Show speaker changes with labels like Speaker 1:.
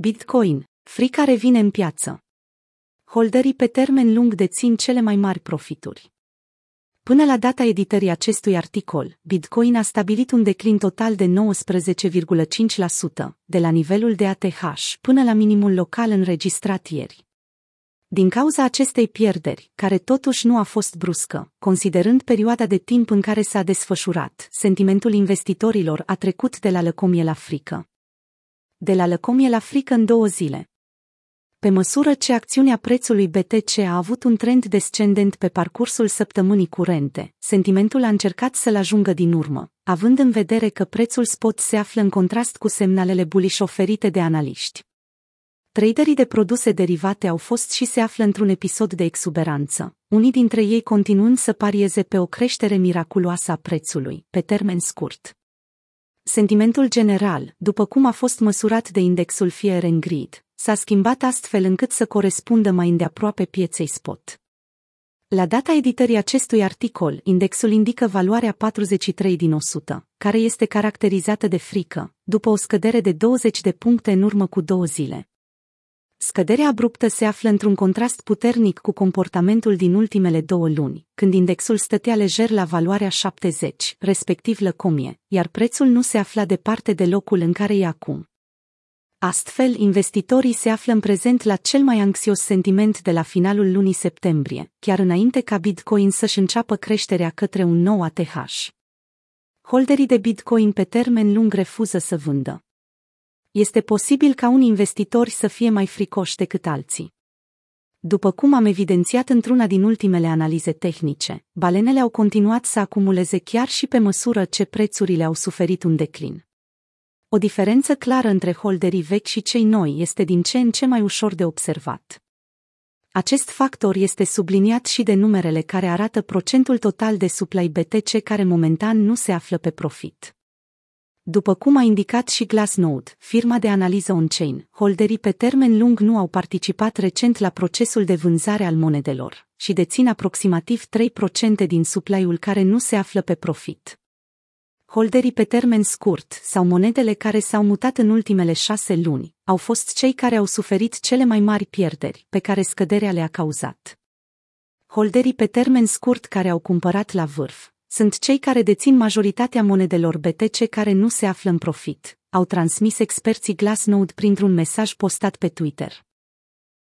Speaker 1: Bitcoin, frica revine în piață. Holderii pe termen lung dețin cele mai mari profituri. Până la data editării acestui articol, Bitcoin a stabilit un declin total de 19,5% de la nivelul de ATH până la minimul local înregistrat ieri. Din cauza acestei pierderi, care totuși nu a fost bruscă, considerând perioada de timp în care s-a desfășurat, sentimentul investitorilor a trecut de la lăcomie la frică. De la lăcomie la frică în două zile. Pe măsură ce acțiunea prețului BTC a avut un trend descendent pe parcursul săptămânii curente, sentimentul a încercat să-l ajungă din urmă, având în vedere că prețul spot se află în contrast cu semnalele bullish oferite de analiști. Traderii de produse derivate au fost și se află într-un episod de exuberanță, unii dintre ei continuând să parieze pe o creștere miraculoasă a prețului, pe termen scurt. Sentimentul general, după cum a fost măsurat de indexul Fear and Greed, s-a schimbat astfel încât să corespundă mai îndeaproape pieței spot. La data editării acestui articol, indexul indică valoarea 43 din 100, care este caracterizată de frică, după o scădere de 20 de puncte în urmă cu două zile. Scăderea abruptă se află într-un contrast puternic cu comportamentul din ultimele două luni, când indexul stătea lejer la valoarea 70, respectiv lăcomie, iar prețul nu se afla departe de locul în care e acum. Astfel, investitorii se află în prezent la cel mai anxios sentiment de la finalul lunii septembrie, chiar înainte ca Bitcoin să-și înceapă creșterea către un nou ATH. Holderii de Bitcoin pe termen lung refuză să vândă este posibil ca unii investitori să fie mai fricoși decât alții. După cum am evidențiat într-una din ultimele analize tehnice, balenele au continuat să acumuleze chiar și pe măsură ce prețurile au suferit un declin. O diferență clară între holderii vechi și cei noi este din ce în ce mai ușor de observat. Acest factor este subliniat și de numerele care arată procentul total de supply BTC care momentan nu se află pe profit. După cum a indicat și Glassnode, firma de analiză on-chain, holderii pe termen lung nu au participat recent la procesul de vânzare al monedelor și dețin aproximativ 3% din supply-ul care nu se află pe profit. Holderii pe termen scurt sau monedele care s-au mutat în ultimele șase luni au fost cei care au suferit cele mai mari pierderi pe care scăderea le-a cauzat. Holderii pe termen scurt care au cumpărat la vârf sunt cei care dețin majoritatea monedelor BTC care nu se află în profit, au transmis experții Glassnode printr-un mesaj postat pe Twitter.